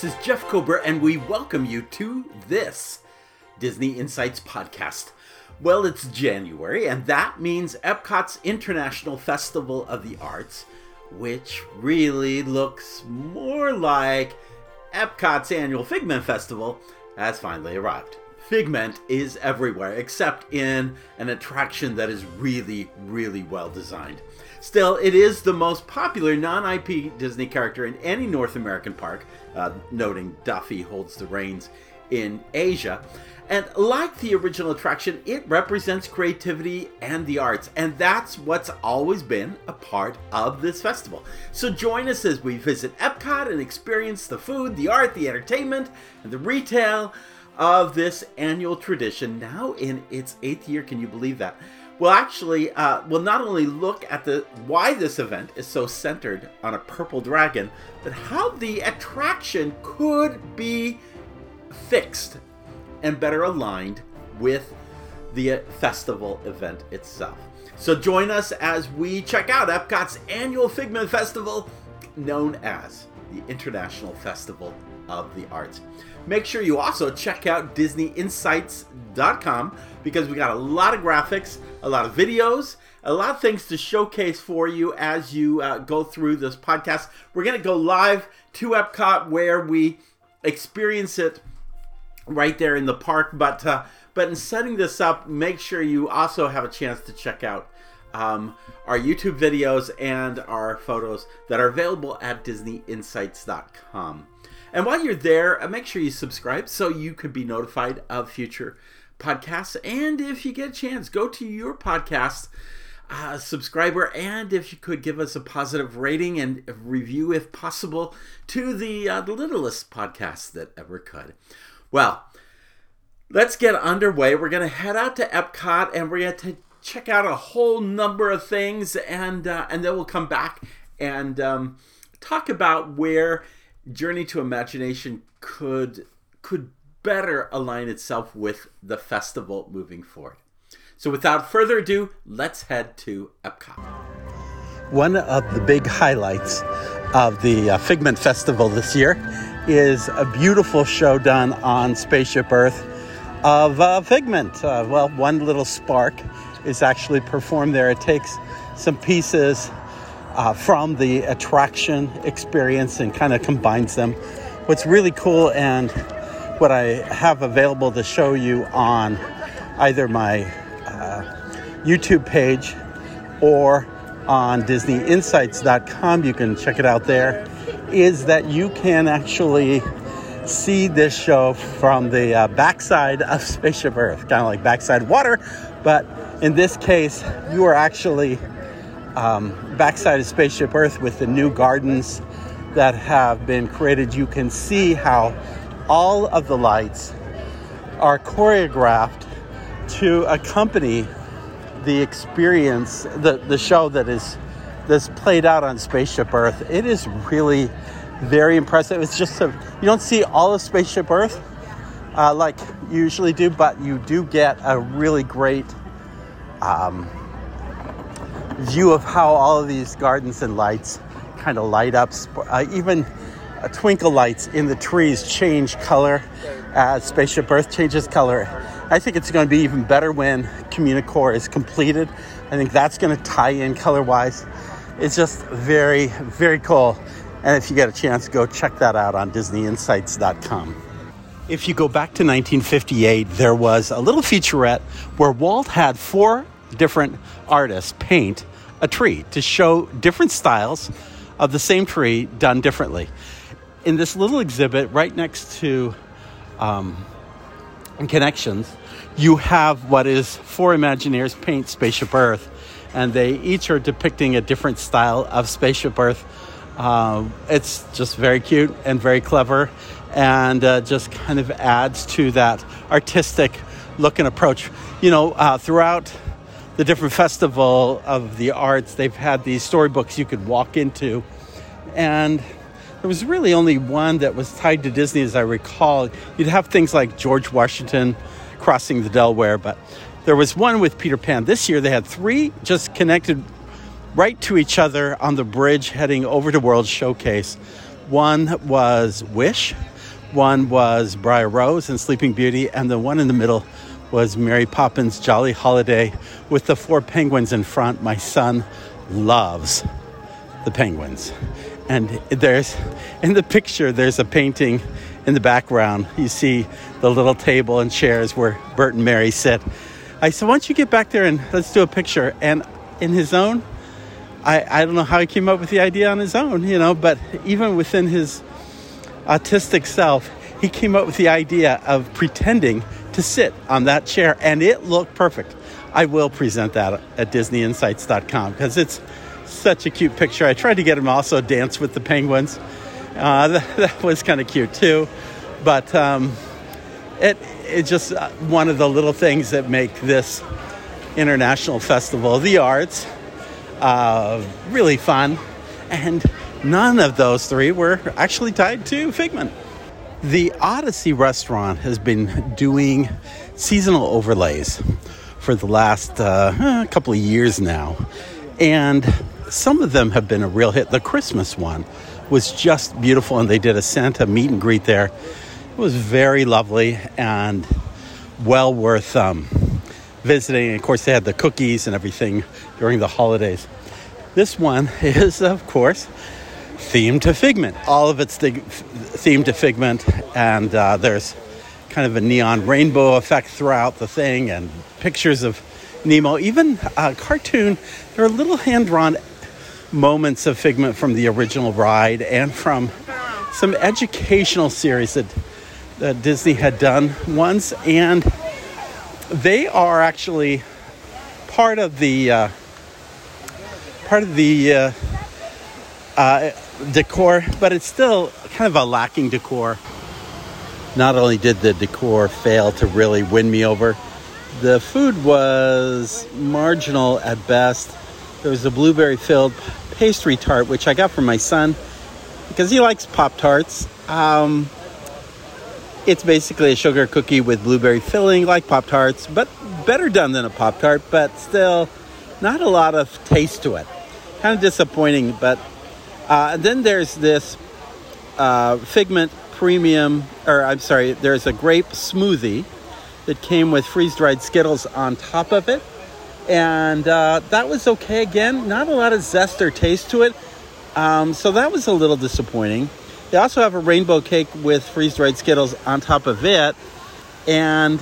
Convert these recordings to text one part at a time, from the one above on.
This is Jeff Kober, and we welcome you to this Disney Insights podcast. Well, it's January, and that means Epcot's International Festival of the Arts, which really looks more like Epcot's annual Figment Festival, has finally arrived. Figment is everywhere except in an attraction that is really, really well designed. Still, it is the most popular non IP Disney character in any North American park, uh, noting Duffy holds the reins in Asia. And like the original attraction, it represents creativity and the arts, and that's what's always been a part of this festival. So join us as we visit Epcot and experience the food, the art, the entertainment, and the retail of this annual tradition now in its eighth year. Can you believe that? Well, actually, uh, we'll not only look at the why this event is so centered on a purple dragon, but how the attraction could be fixed and better aligned with the festival event itself. So join us as we check out Epcot's annual Figment Festival, known as the International Festival of the Arts. Make sure you also check out DisneyInsights.com because we got a lot of graphics, a lot of videos, a lot of things to showcase for you as you uh, go through this podcast. We're going to go live to Epcot where we experience it right there in the park. But uh, but in setting this up, make sure you also have a chance to check out um, our YouTube videos and our photos that are available at DisneyInsights.com. And while you're there, uh, make sure you subscribe so you could be notified of future podcasts. And if you get a chance, go to your podcast uh, subscriber. And if you could give us a positive rating and review, if possible, to the, uh, littlest podcast that ever could. Well, let's get underway. We're going to head out to Epcot and we're going to check out a whole number of things, and uh, and then we'll come back and um, talk about where Journey to Imagination could could better align itself with the festival moving forward. So, without further ado, let's head to Epcot. One of the big highlights of the uh, Figment Festival this year is a beautiful show done on Spaceship Earth of uh, Figment. Uh, well, one little spark is actually performed there. It takes some pieces uh, from the attraction experience and kind of combines them. What's really cool and what I have available to show you on either my uh, YouTube page or on DisneyInsights.com, you can check it out there, is that you can actually see this show from the uh, backside of Spaceship Earth, kind of like backside water, but in this case, you are actually um, backside of Spaceship Earth with the new gardens that have been created. You can see how all of the lights are choreographed to accompany the experience, the, the show that is that's played out on Spaceship Earth. It is really very impressive. It's just a, you don't see all of Spaceship Earth uh, like you usually do, but you do get a really great um, view of how all of these gardens and lights kind of light up. Uh, even uh, twinkle lights in the trees change color as Spaceship Earth changes color. I think it's going to be even better when Communicore is completed. I think that's going to tie in color wise. It's just very, very cool. And if you get a chance, go check that out on DisneyInsights.com. If you go back to 1958, there was a little featurette where Walt had four different artists paint a tree to show different styles of the same tree done differently. In this little exhibit right next to um, Connections, you have what is Four Imagineers Paint Spaceship Earth, and they each are depicting a different style of Spaceship Earth. Uh, it's just very cute and very clever and uh, just kind of adds to that artistic look and approach. You know, uh, throughout the different festival of the arts, they've had these storybooks you could walk into, and there was really only one that was tied to Disney, as I recall. You'd have things like George Washington crossing the Delaware, but there was one with Peter Pan. This year, they had three just connected right to each other on the bridge heading over to World Showcase. One was Wish, One was Briar Rose and Sleeping Beauty, and the one in the middle was Mary Poppins Jolly Holiday with the four penguins in front. My son loves the penguins. And there's in the picture there's a painting in the background. You see the little table and chairs where Bert and Mary sit. I said, why don't you get back there and let's do a picture? And in his own, I, I don't know how he came up with the idea on his own, you know, but even within his autistic self, he came up with the idea of pretending to sit on that chair, and it looked perfect. I will present that at DisneyInsights.com because it's such a cute picture. I tried to get him also dance with the penguins. Uh, that, that, was kind of cute too, but um, it it's just uh, one of the little things that make this international festival of the arts uh, really fun, and none of those three were actually tied to Figment. The Odyssey restaurant has been doing seasonal overlays for the last uh, couple of years now. And some of them have been a real hit. The Christmas one was just beautiful, and they did a Santa meet and greet there. It was very lovely and well worth um, visiting. Of course, they had the cookies and everything during the holidays. This one is, of course, themed to Figment. All of it's the, themed to Figment, and uh, there's kind of a neon rainbow effect throughout the thing, and pictures of Nemo. Even a cartoon. There are little hand-drawn moments of Figment from the original ride and from some educational series that, that Disney had done once, and they are actually part of the uh, part of the uh, uh, decor, but it's still kind of a lacking decor. Not only did the decor fail to really win me over, the food was marginal at best. There was a blueberry filled pastry tart, which I got from my son because he likes Pop Tarts. Um, it's basically a sugar cookie with blueberry filling, like Pop Tarts, but better done than a Pop Tart, but still not a lot of taste to it. Kind of disappointing, but uh, then there's this uh, Figment Premium, or I'm sorry, there's a grape smoothie that came with freeze dried Skittles on top of it. And uh, that was okay again. Not a lot of zest or taste to it. Um, so that was a little disappointing. They also have a rainbow cake with freeze dried Skittles on top of it. And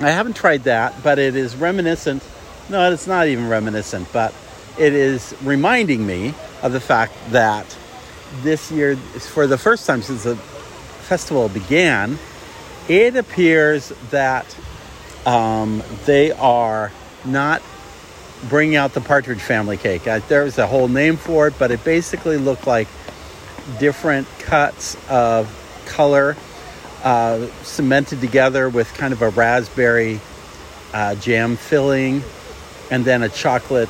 I haven't tried that, but it is reminiscent. No, it's not even reminiscent, but it is reminding me of the fact that this year, for the first time since the festival began, it appears that um, they are not bringing out the Partridge Family cake. There was a whole name for it, but it basically looked like different cuts of color uh, cemented together with kind of a raspberry uh, jam filling and then a chocolate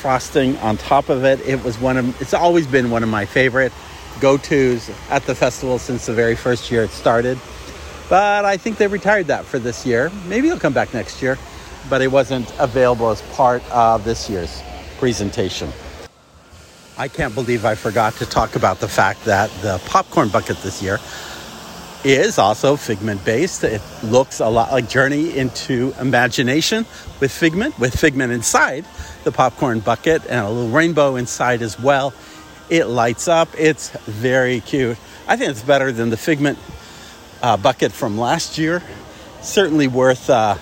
frosting on top of it. It was one of it's always been one of my favorite go-tos at the festival since the very first year it started. But I think they retired that for this year. Maybe it'll come back next year, but it wasn't available as part of this year's presentation. I can't believe I forgot to talk about the fact that the popcorn bucket this year is also figment based. It looks a lot like Journey into Imagination with figment, with figment inside the popcorn bucket and a little rainbow inside as well. It lights up. It's very cute. I think it's better than the figment uh, bucket from last year. Certainly worth. Uh,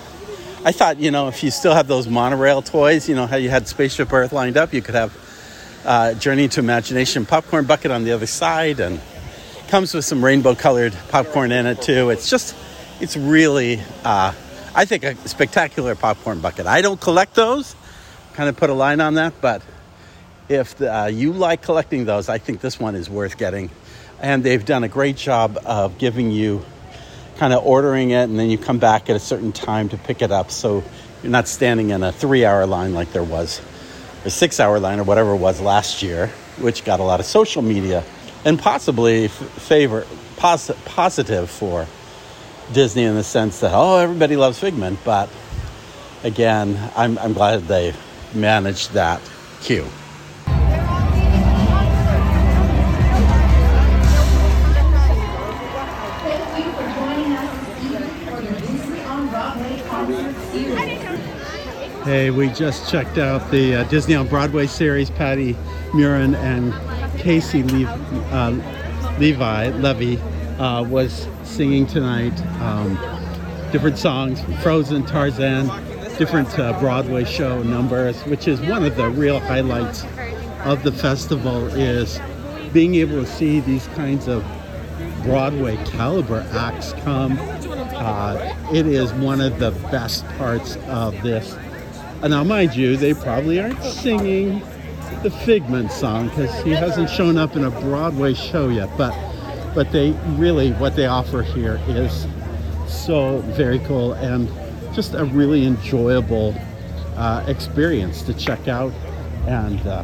I thought, you know, if you still have those monorail toys, you know, how you had Spaceship Earth lined up, you could have uh, Journey into Imagination popcorn bucket on the other side and comes with some rainbow colored popcorn in it too. It's just, it's really, uh, I think, a spectacular popcorn bucket. I don't collect those, kind of put a line on that, but if the, uh, you like collecting those, I think this one is worth getting. And they've done a great job of giving you kind of ordering it, and then you come back at a certain time to pick it up. So you're not standing in a three hour line like there was, a six hour line or whatever it was last year, which got a lot of social media and possibly f- favor pos- positive for Disney in the sense that oh everybody loves Figment, but again I'm I'm glad they managed that queue. Hey, we just checked out the uh, Disney on Broadway series. Patty Murin and Caissie Le- uh, Levi Levy uh, was singing tonight. Um, different songs, Frozen, Tarzan, different uh, Broadway show numbers, which is one of the real highlights of the festival. Is being able to see these kinds of Broadway caliber acts come. Uh, it is one of the best parts of this. And now, mind you, they probably aren't singing the Figment song because he hasn't shown up in a Broadway show yet. But, but they really what they offer here is so very cool and just a really enjoyable uh, experience to check out. And uh,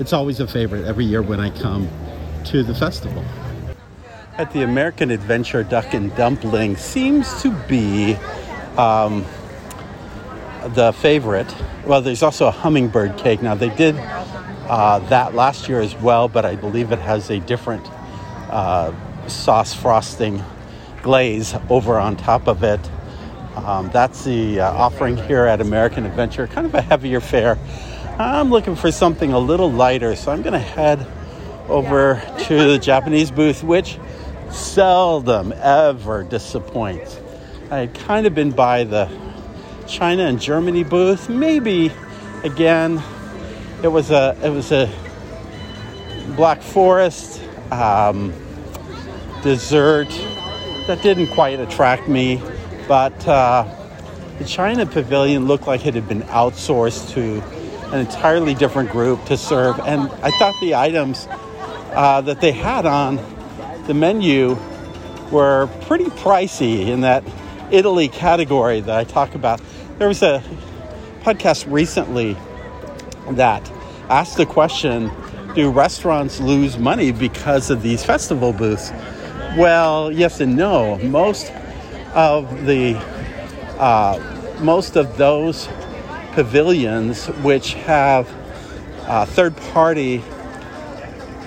it's always a favorite every year when I come to the festival. At the American Adventure Duck and Dumpling seems to be um, the favorite. Well, there's also a hummingbird cake. Now, they did uh, that last year as well, but I believe it has a different uh, sauce frosting glaze over on top of it. Um, that's the uh, offering here at American Adventure, kind of a heavier fare. I'm looking for something a little lighter, so I'm going to head over to the Japanese booth, which seldom ever disappoints. I had kind of been by the China and Germany booth. Maybe again, it was a it was a Black Forest um, dessert that didn't quite attract me, but uh, the China Pavilion looked like it had been outsourced to an entirely different group to serve, and I thought the items uh, that they had on the menu were pretty pricey in that Italy category that I talk about. There was a podcast recently that asked the question Do restaurants lose money because of these festival booths? Well, yes and no. Most of the uh, most of those pavilions which have uh, third party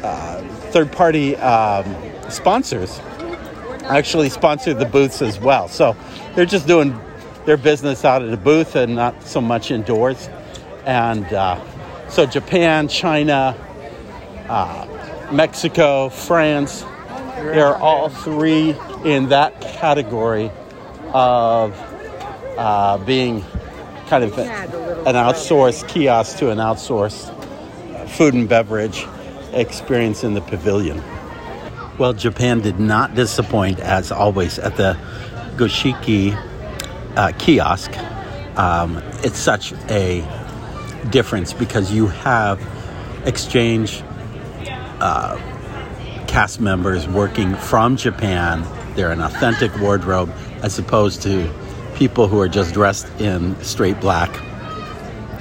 uh, third party um, sponsors actually sponsor the booths as well. So they're just doing their business out of the booth and not so much indoors. And uh, so Japan, China, uh, Mexico, France, they're all three in that category of uh, being kind of an outsourced kiosk to an outsourced food and beverage experience in the pavilion. Well, Japan did not disappoint, as always, at the Goshiki uh, kiosk. Um, it's such a difference because you have exchange uh, cast members working from Japan. They're an authentic wardrobe as opposed to people who are just dressed in straight black.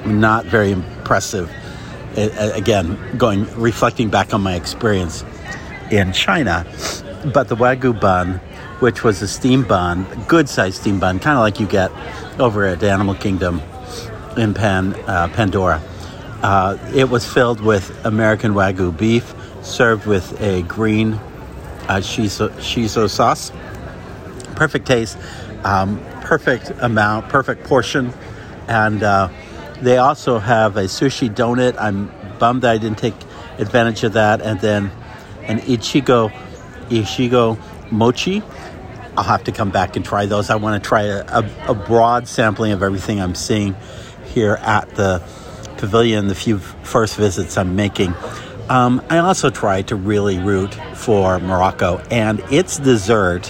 Not very impressive. It, again, going reflecting back on my experience in China. But the Wagyu bun, which was a steam bun, good sized steam bun, kind of like you get over at Animal Kingdom in Pan, uh, Pandora, uh, it was filled with American Wagyu beef, served with a green uh, shiso, shiso sauce. Perfect taste, um, perfect amount, perfect portion. And uh, they also have a sushi donut. I'm bummed that I didn't take advantage of that. And then an Ichigo Ichigo mochi. I'll have to come back and try those. I want to try a, a, a broad sampling of everything I'm seeing here at the pavilion, the few first visits I'm making. Um, I also try to really root for Morocco and its dessert,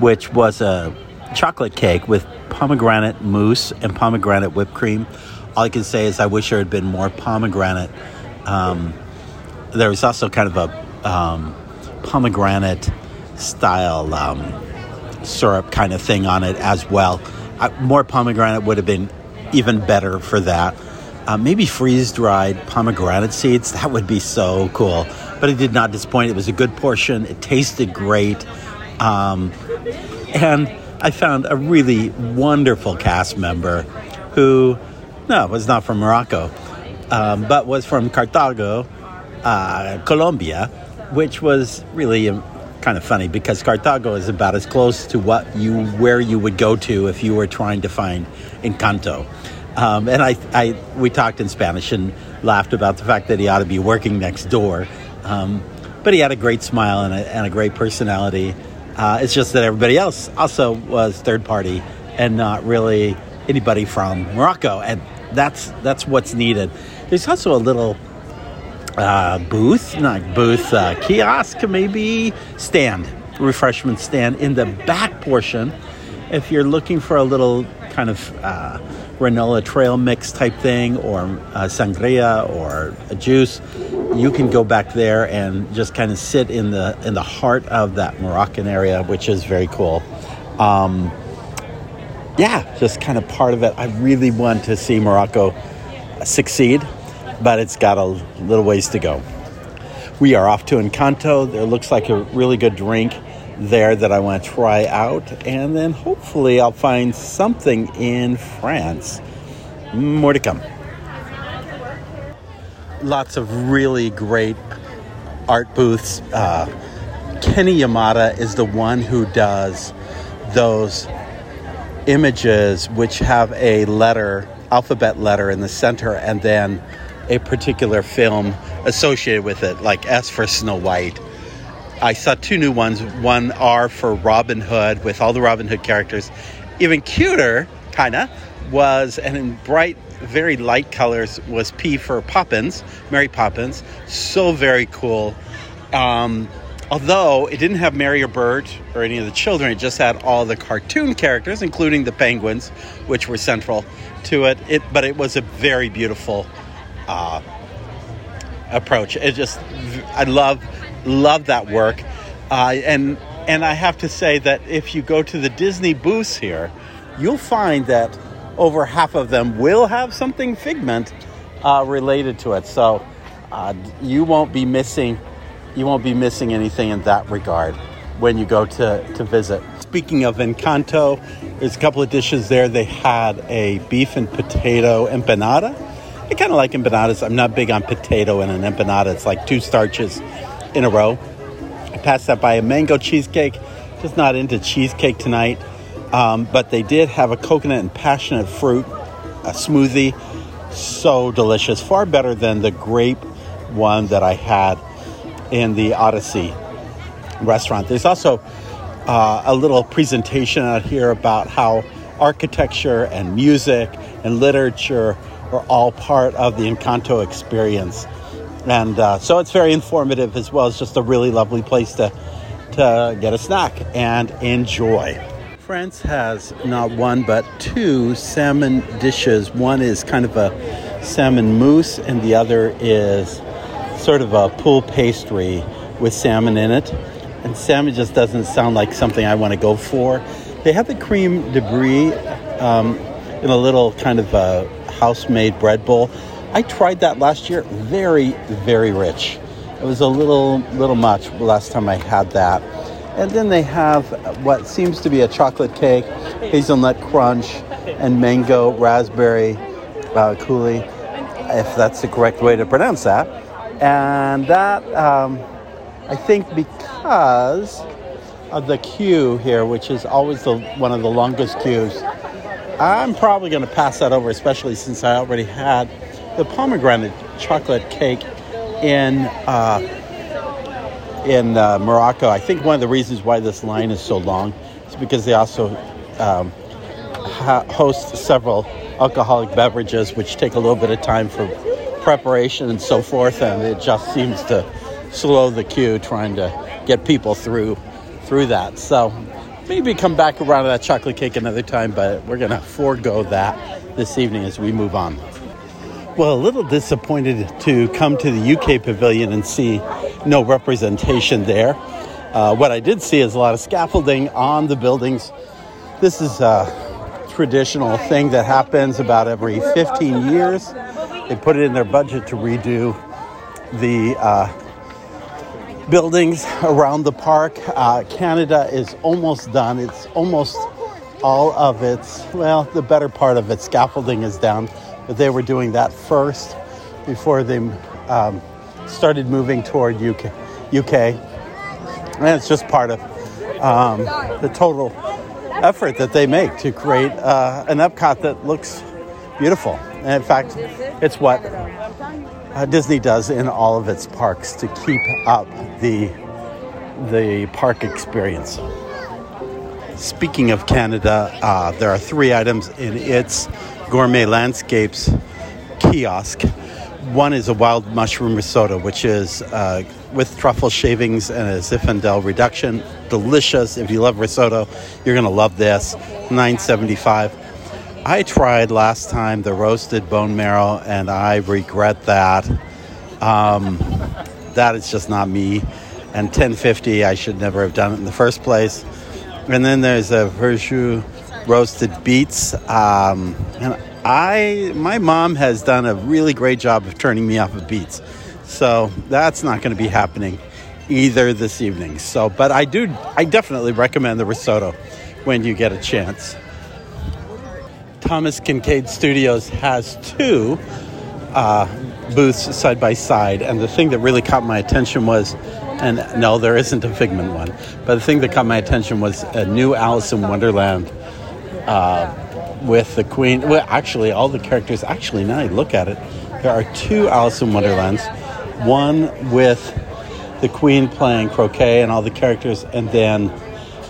which was a chocolate cake with pomegranate mousse and pomegranate whipped cream. All I can say is I wish there had been more pomegranate. Um, there was also kind of a um, pomegranate style um, syrup kind of thing on it as well. Uh, more pomegranate would have been even better for that. Uh, maybe freeze dried pomegranate seeds. That would be so cool. But it did not disappoint. It was a good portion. It tasted great. Um, and I found a really wonderful cast member who, no, was not from Morocco, um, but was from Cartago, uh, Colombia which was really um, kind of funny because Cartago is about as close to what you where you would go to if you were trying to find Encanto. Um, and I, I, we talked in Spanish and laughed about the fact that he ought to be working next door. Um, but he had a great smile and a, and a great personality. Uh, it's just that everybody else also was third party and not really anybody from Morocco, and that's that's what's needed. There's also a little uh, booth, not booth, uh, kiosk, maybe stand, refreshment stand in the back portion. If you're looking for a little kind of uh, granola trail mix type thing, or uh, sangria, or a juice, you can go back there and just kind of sit in the in the heart of that Moroccan area, which is very cool. Um, yeah, just kind of part of it. I really want to see Morocco succeed, but it's got a little ways to go. We are off to Encanto. There looks like a really good drink there that I want to try out, and then hopefully I'll find something in France. More to come. Lots of really great art booths. Uh, Kenny Yamada is the one who does those images which have a letter, alphabet letter in the center, and then a particular film associated with it, like S for Snow White. I saw two new ones. One R for Robin Hood with all the Robin Hood characters. Even cuter, kinda, was and in bright, very light colors was P for Poppins, Mary Poppins. So very cool. Um, although it didn't have Mary or Bert or any of the children, it just had all the cartoon characters, including the penguins, which were central to it. it but it was a very beautiful uh, approach. It just, I love, love that work, uh, and and I have to say that if you go to the Disney booths here, you'll find that over half of them will have something Figment uh, related to it. So uh, you won't be missing you won't be missing anything in that regard when you go to, to visit. Speaking of Encanto, there's a couple of dishes there. They had a beef and potato empanada. I kind of like empanadas. I'm not big on potato in an empanada. It's like two starches in a row. I passed that by a mango cheesecake. Just not into cheesecake tonight. Um, but they did have a coconut and passionate fruit a smoothie. So delicious. Far better than the grape one that I had in the Odyssey restaurant. There's also uh, a little presentation out here about how architecture and music and literature are all part of the Encanto experience. And uh, so it's very informative as well as just a really lovely place to, to get a snack and enjoy. France has not one but two salmon dishes. One is kind of a salmon mousse, and the other is sort of a pool pastry with salmon in it. And salmon just doesn't sound like something I want to go for. They have the cream de brie um, in a little kind of a house made bread bowl. I tried that last year. Very, very rich. It was a little, little much last time I had that. And then they have what seems to be a chocolate cake, hazelnut crunch, and mango raspberry uh, coulis, if that's the correct way to pronounce that. And that, um, I think, because of the queue here, which is always the, one of the longest queues, I'm probably going to pass that over, especially since I already had the pomegranate chocolate cake in uh, in uh, Morocco. I think one of the reasons why this line is so long is because they also um, ha- host several alcoholic beverages, which take a little bit of time for preparation and so forth, and it just seems to slow the queue trying to get people through through that. So maybe come back around to that chocolate cake another time, but we're gonna forego that this evening as we move on. Well, a little disappointed to come to the UK pavilion and see no representation there. Uh, what I did see is a lot of scaffolding on the buildings. This is a traditional thing that happens about every 15 years. They put it in their budget to redo the uh, buildings around the park. Uh, Canada is almost done. It's almost all of its, well, the better part of its scaffolding is down, but they were doing that first before they um, started moving toward UK. UK. And it's just part of um, the total effort that they make to create uh, an Epcot that looks beautiful. And in fact, it's what uh, Disney does in all of its parks to keep up the the park experience. Speaking of Canada, uh, there are three items in its gourmet landscapes kiosk. One is a wild mushroom risotto, which is uh, with truffle shavings and a Zinfandel reduction. Delicious. If you love risotto, you're going to love this. Nine seventy five. I tried last time the roasted bone marrow, and I regret that. Um, that is just not me. And 1050, I should never have done it in the first place. And then there's a Verjus roasted beets. Um, and I, my mom has done a really great job of turning me off of beets. So that's not going to be happening either this evening. So, but I do, I definitely recommend the risotto when you get a chance. Thomas Kinkade Studios has two uh, booths side by side, and the thing that really caught my attention was, and no, there isn't a Figment one, but the thing that caught my attention was a new Alice in Wonderland uh, with the Queen. Well, actually, all the characters. Actually, now I look at it, there are two Alice in Wonderlands. One with the Queen playing croquet and all the characters, and then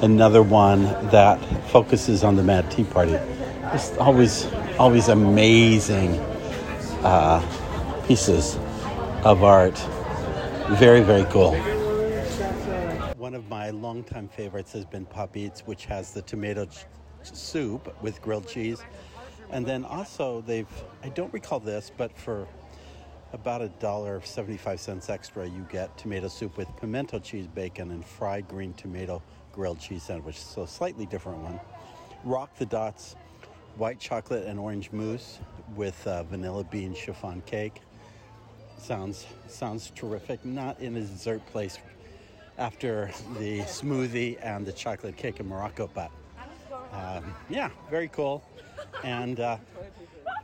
another one that focuses on the Mad Tea Party just always, always amazing uh, pieces of art. Very, very cool. One of my longtime favorites has been Pop Eats, which has the tomato ch- soup with grilled cheese. And then also, they've, I don't recall this, but for about a dollar 75 cents extra, you get tomato soup with pimento cheese bacon and fried green tomato grilled cheese sandwich. So, slightly different one. Rock the Dots white chocolate and orange mousse with uh, vanilla bean chiffon cake. Sounds sounds terrific. Not in a dessert place after the smoothie and the chocolate cake in Morocco, but um, yeah, very cool. And uh,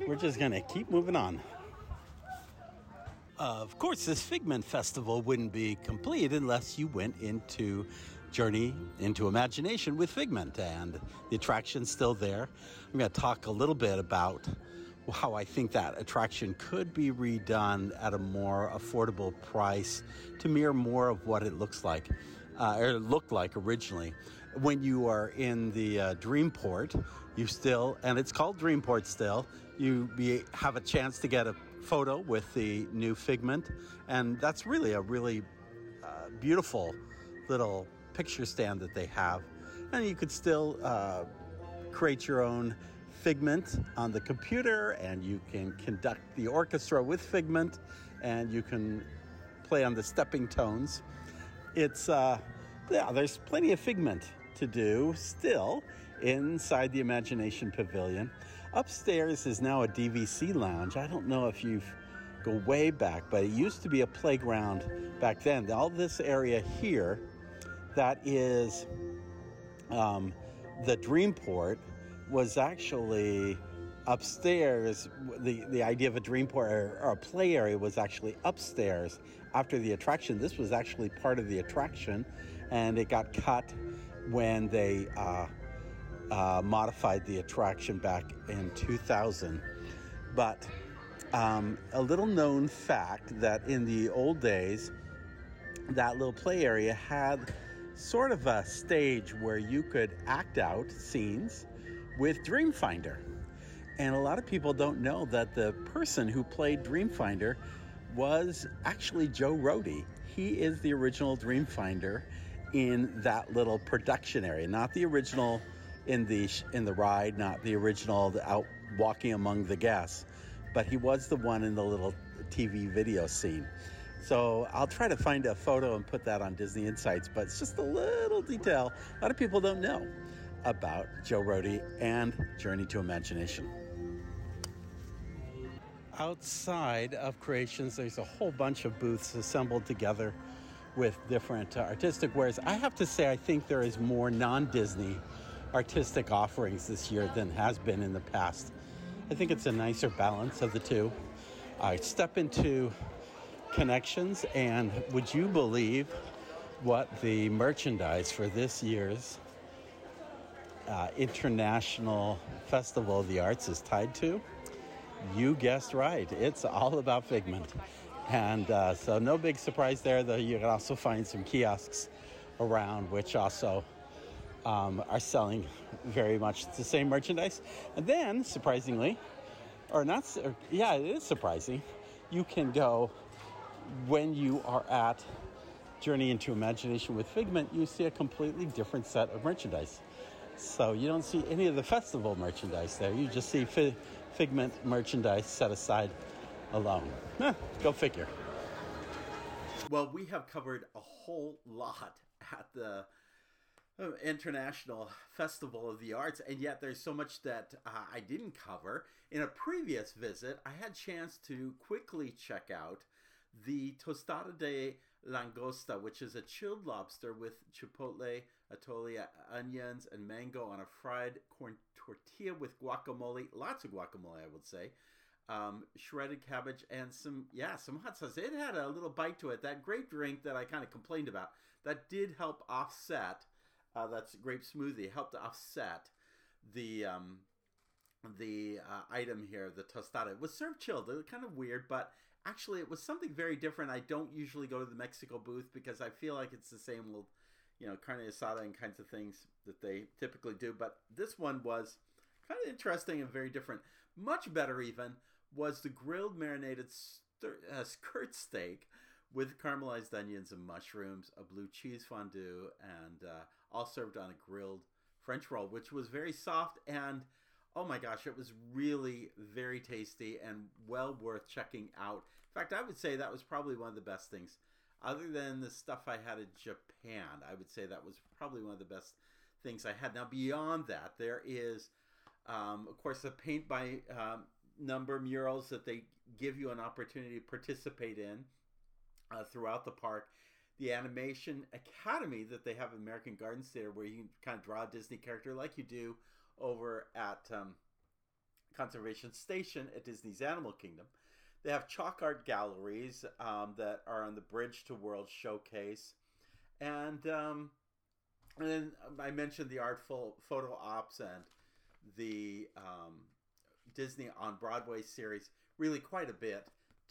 we're just gonna keep moving on. Of course, this Figment Festival wouldn't be complete unless you went into Journey into Imagination with Figment, and the attraction's still there. I'm going to talk a little bit about how I think that attraction could be redone at a more affordable price to mirror more of what it looks like, uh, or looked like originally. When you are in the uh, Dreamport, you still, and it's called Dreamport still, you be, have a chance to get a photo with the new Figment, and that's really a really uh, beautiful little picture stand that they have. And you could still uh, create your own Figment on the computer, and you can conduct the orchestra with Figment, and you can play on the stepping tones. It's, uh, yeah, there's plenty of Figment to do still inside the Imagination Pavilion. Upstairs is now a DVC lounge. I don't know if you've go way back, but it used to be a playground back then. All this area here that is um, the Dreamport was actually upstairs. The, the idea of a Dreamport or, or a play area was actually upstairs after the attraction. This was actually part of the attraction, and it got cut when they uh, uh, modified the attraction back in 2000. But um, a little known fact that in the old days, that little play area had sort of a stage where you could act out scenes with Dreamfinder. And a lot of people don't know that the person who played Dreamfinder was actually Joe Rohde. He is the original Dreamfinder in that little production area, not the original in the in the ride, not the original out walking among the guests, but he was the one in the little TV video scene. So I'll try to find a photo and put that on Disney Insights, but it's just a little detail a lot of people don't know about Joe Rohde and Journey to Imagination. Outside of Creations, there's a whole bunch of booths assembled together with different uh, artistic wares. I have to say, I think there is more non Disney artistic offerings this year than has been in the past. I think it's a nicer balance of the two. I step into connections. And would you believe what the merchandise for this year's uh, International Festival of the Arts is tied to? You guessed right. It's all about Figment. And uh, so, no big surprise there, though. You can also find some kiosks around which also um, are selling very much the same merchandise. And then, surprisingly, or not, or, yeah, it is surprising, you can go when you are at Journey into Imagination with Figment, you see a completely different set of merchandise. So you don't see any of the festival merchandise there. You just see fi- Figment merchandise set aside alone. Go figure. Well, we have covered a whole lot at the uh, International Festival of the Arts, and yet there's so much that uh, I didn't cover. In a previous visit, I had chance to quickly check out the tostada de langosta, which is a chilled lobster with chipotle, atole, onions, and mango on a fried corn tortilla with guacamole, lots of guacamole, I would say, um, shredded cabbage, and some, yeah, some hot sauce. It had a little bite to it. That grape drink that I kind of complained about, that did help offset, uh, that's grape smoothie, helped offset the, um, the uh, item here, the tostada. It was served chilled. It was kind of weird, but actually it was something very different. I don't usually go to the Mexico booth because I feel like it's the same little, you know, carne asada and kinds of things that they typically do. But this one was kind of interesting and very different. Much better even was the grilled marinated uh, skirt steak with caramelized onions and mushrooms, a blue cheese fondue, and uh, all served on a grilled French roll, which was very soft and oh my gosh, it was really very tasty and well worth checking out. In fact, I would say that was probably one of the best things. Other than the stuff I had in Japan, I would say that was probably one of the best things I had. Now, beyond that, there is, um, of course, the paint by um, number murals that they give you an opportunity to participate in uh, throughout the park. The Animation Academy that they have in American Gardens Theater, where you can kind of draw a Disney character like you do over at um, Conservation Station at Disney's Animal Kingdom. They have chalk art galleries um, that are on the Bridge to World showcase. And, um, and then I mentioned the Artful Photo Ops and the um, Disney on Broadway series. Really, quite a bit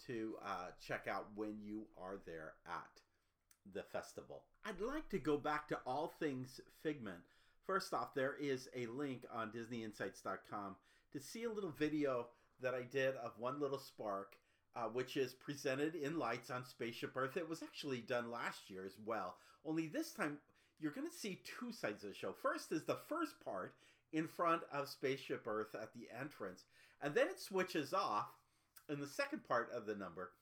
to uh, check out when you are there at the festival. I'd like to go back to all things Figment First off, there is a link on DisneyInsights.com to see a little video that I did of One Little Spark, uh, which is presented in lights on Spaceship Earth. It was actually done last year as well, only this time you're going to see two sides of the show. First is the first part in front of Spaceship Earth at the entrance, and then it switches off in the second part of the number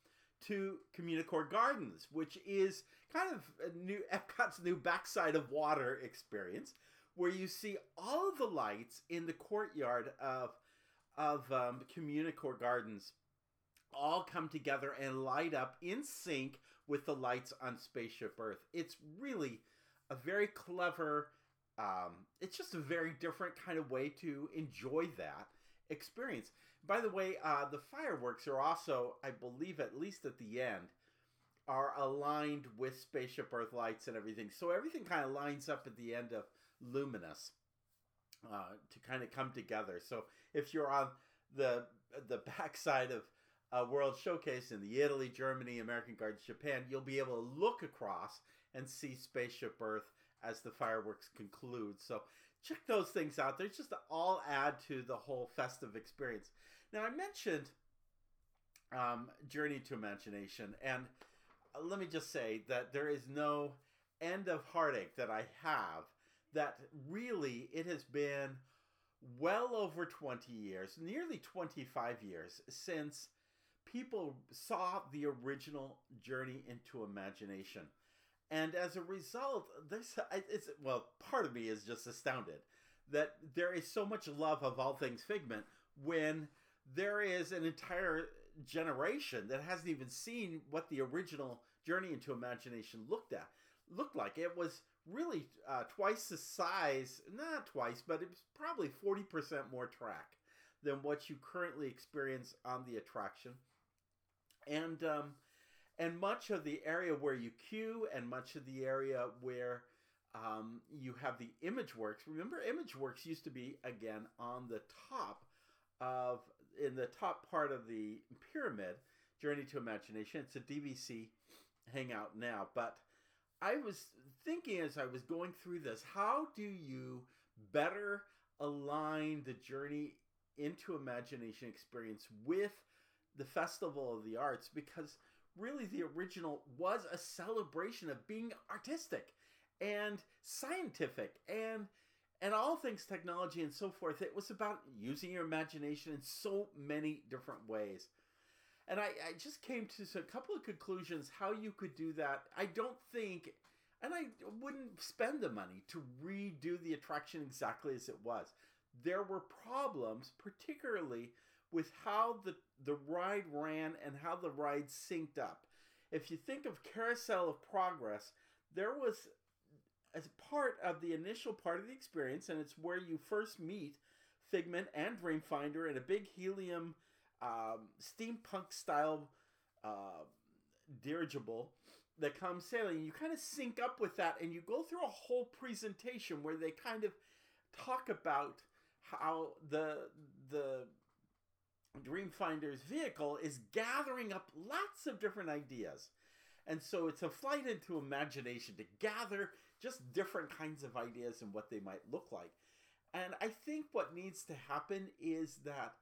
to Communicore Gardens, which is kind of new Epcot's new backside of water experience where you see all the lights in the courtyard of of um, Communicore Gardens all come together and light up in sync with the lights on Spaceship Earth. It's really a very clever. Um, it's just a very different kind of way to enjoy that experience. By the way, uh, the fireworks are also, I believe, at least at the end, are aligned with Spaceship Earth lights and everything. So everything kind of lines up at the end of luminous uh, to kind of come together. So if you're on the the backside of a World Showcase in the Italy, Germany, American Gardens, Japan, you'll be able to look across and see Spaceship Earth as the fireworks conclude. So check those things out. They're just all add to the whole festive experience. Now I mentioned um, Journey to Imagination, and let me just say that there is no end of heartache that I have that really it has been well over 20 years, nearly 25 years since people saw the original Journey into Imagination. And as a result, this it's well, part of me is just astounded that there is so much love of all things Figment when there is an entire generation that hasn't even seen what the original Journey into Imagination looked at looked like. It was really uh, twice the size, not twice, but it's probably 40% more track than what you currently experience on the attraction. And um, and much of the area where you queue and much of the area where um, you have the image works. Remember, image works used to be again on the top of in the top part of the pyramid, Journey to Imagination. It's a DVC hangout now, but I was thinking as I was going through this, how do you better align the Journey into Imagination experience with the Festival of the Arts? Because really, the original was a celebration of being artistic and scientific and and all things technology and so forth. It was about using your imagination in so many different ways. And I, I just came to a couple of conclusions how you could do that. I don't think, and I wouldn't spend the money to redo the attraction exactly as it was. There were problems, particularly with how the, the ride ran and how the ride synced up. If you think of Carousel of Progress, there was as part of the initial part of the experience, and it's where you first meet Figment and Dreamfinder in a big helium um, steampunk style uh, dirigible that comes sailing. You kind of sync up with that, and you go through a whole presentation where they kind of talk about how the the Dreamfinder's vehicle is gathering up lots of different ideas. And so it's a flight into imagination to gather just different kinds of ideas and what they might look like. And I think what needs to happen is that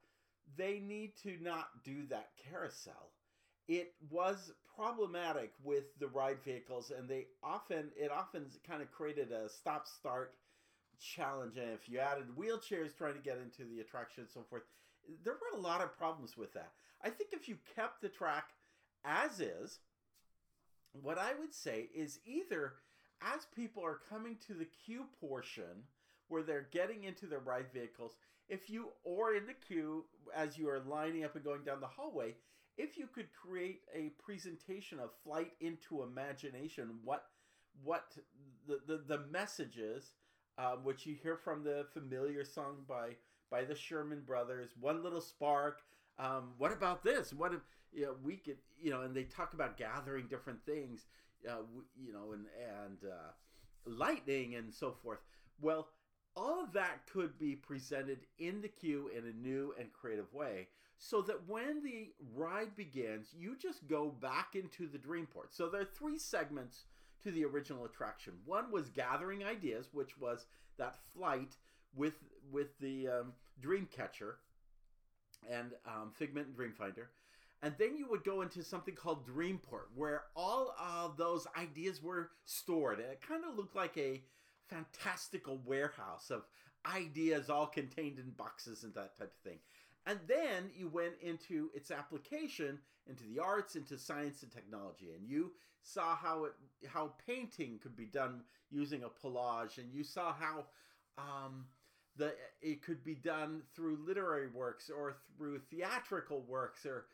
they need to not do that carousel. It was problematic with the ride vehicles, and they often it often kind of created a stop start challenge. And if you added wheelchairs trying to get into the attraction and so forth, there were a lot of problems with that. I think if you kept the track as is, what I would say is either as people are coming to the queue portion where they're getting into their ride vehicles, if you, or in the queue as you are lining up and going down the hallway, if you could create a presentation of flight into imagination, what what the the, the messages, uh, which you hear from the familiar song by by the Sherman Brothers, one little spark. Um, what about this? What if you know, we could you know? And they talk about gathering different things, uh, you know, and and uh, lightning and so forth. Well, all of that could be presented in the queue in a new and creative way so that when the ride begins, you just go back into the Dreamport. So there are three segments to the original attraction. One was gathering ideas, which was that flight with with the um, Dreamcatcher and um, Figment and Dreamfinder. And then you would go into something called Dreamport, where all of those ideas were stored. And it kind of looked like a fantastical warehouse of ideas all contained in boxes and that type of thing. And then you went into its application into the arts, into science and technology, and you saw how it how painting could be done using a collage, and you saw how um, the it could be done through literary works or through theatrical works or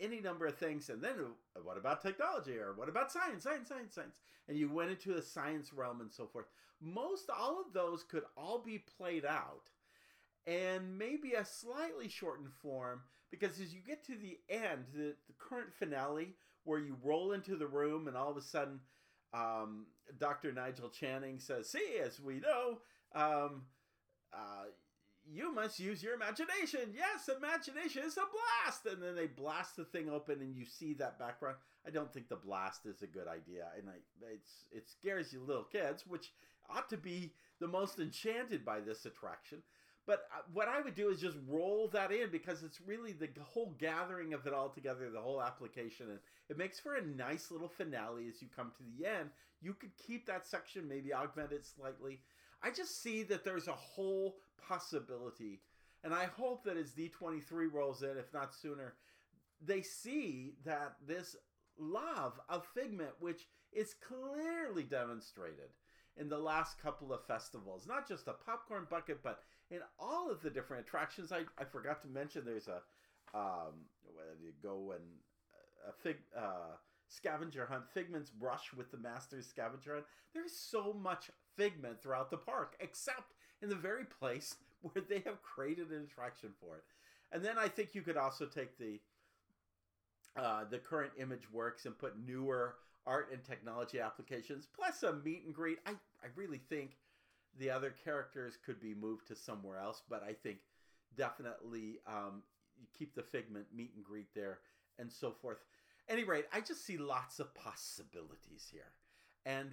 any number of things. And then what about technology or what about science, science, science, science? And you went into the science realm and so forth. Most all of those could all be played out and maybe a slightly shortened form because as you get to the end, the, the current finale where you roll into the room and all of a sudden um, Dr. Nigel Channing says, See, as we know, um, uh, you must use your imagination. Yes, imagination is a blast. And then they blast the thing open and you see that background. I don't think the blast is a good idea. And I, it's it scares you little kids, which ought to be the most enchanted by this attraction. But uh, what I would do is just roll that in because it's really the whole gathering of it all together, the whole application, and it makes for a nice little finale as you come to the end. You could keep that section, maybe augment it slightly, I just see that there's a whole possibility. And I hope that as D23 rolls in, if not sooner, they see that this love of Figment, which is clearly demonstrated in the last couple of festivals, not just a popcorn bucket, but in all of the different attractions. I, I forgot to mention there's a, um, you go and uh, a fig, uh, scavenger hunt, Figment's brush with the Masters scavenger hunt. There's so much Figment throughout the park, except in the very place where they have created an attraction for it. And then I think you could also take the uh, the current ImageWorks and put newer art and technology applications, plus a meet and greet. I, I really think the other characters could be moved to somewhere else, but I think definitely um, keep the Figment meet and greet there and so forth. Any rate, I just see lots of possibilities here. And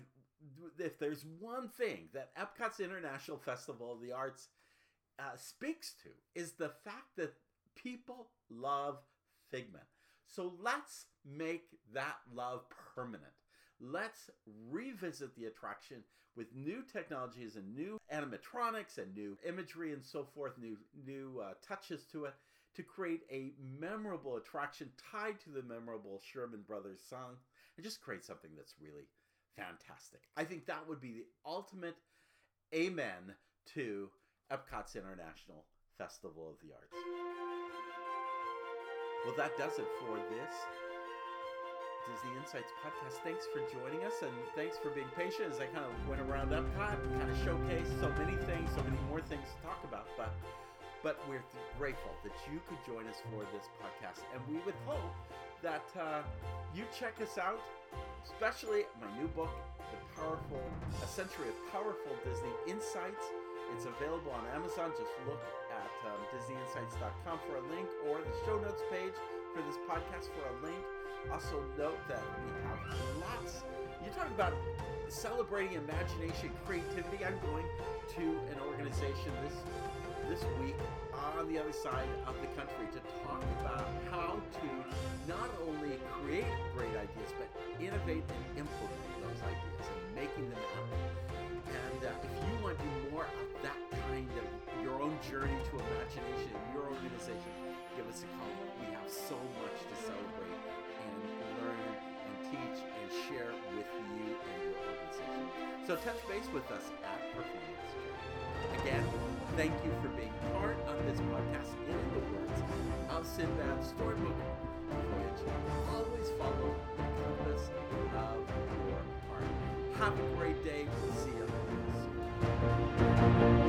if there's one thing that Epcot's International Festival of the Arts uh, speaks to, is the fact that people love Figment. So let's make that love permanent. Let's revisit the attraction with new technologies and new animatronics and new imagery and so forth, new new uh, touches to it to create a memorable attraction tied to the memorable Sherman Brothers song and just create something that's really fantastic. I think that would be the ultimate amen to Epcot's International Festival of the Arts. Well, that does it for this Disney Insights podcast. Thanks for joining us and thanks for being patient as I kind of went around Epcot kind of showcased so many things, so many more things to talk about. But but we're grateful that you could join us for this podcast. And we would hope that uh, you check us out, especially my new book, The Powerful, A Century of Powerful Disney Insights. It's available on Amazon. Just look at um, DisneyInsights.com for a link or the show notes page for this podcast for a link. Also, note that we have lots. You're talking about celebrating imagination, creativity. I'm going to an organization this this week on the other side of the country to talk about how to not only create great ideas but innovate and implement those ideas and making them happen. And uh, if you want to do more of that kind of your own journey to imagination in your organization, give us a call. We have so much So touch base with us at Performance Journey. Again, thank you for being part of this podcast. And In the words of Sindbad's storybook voyage, always follow the compass of your heart. Have a great day. We'll see you soon.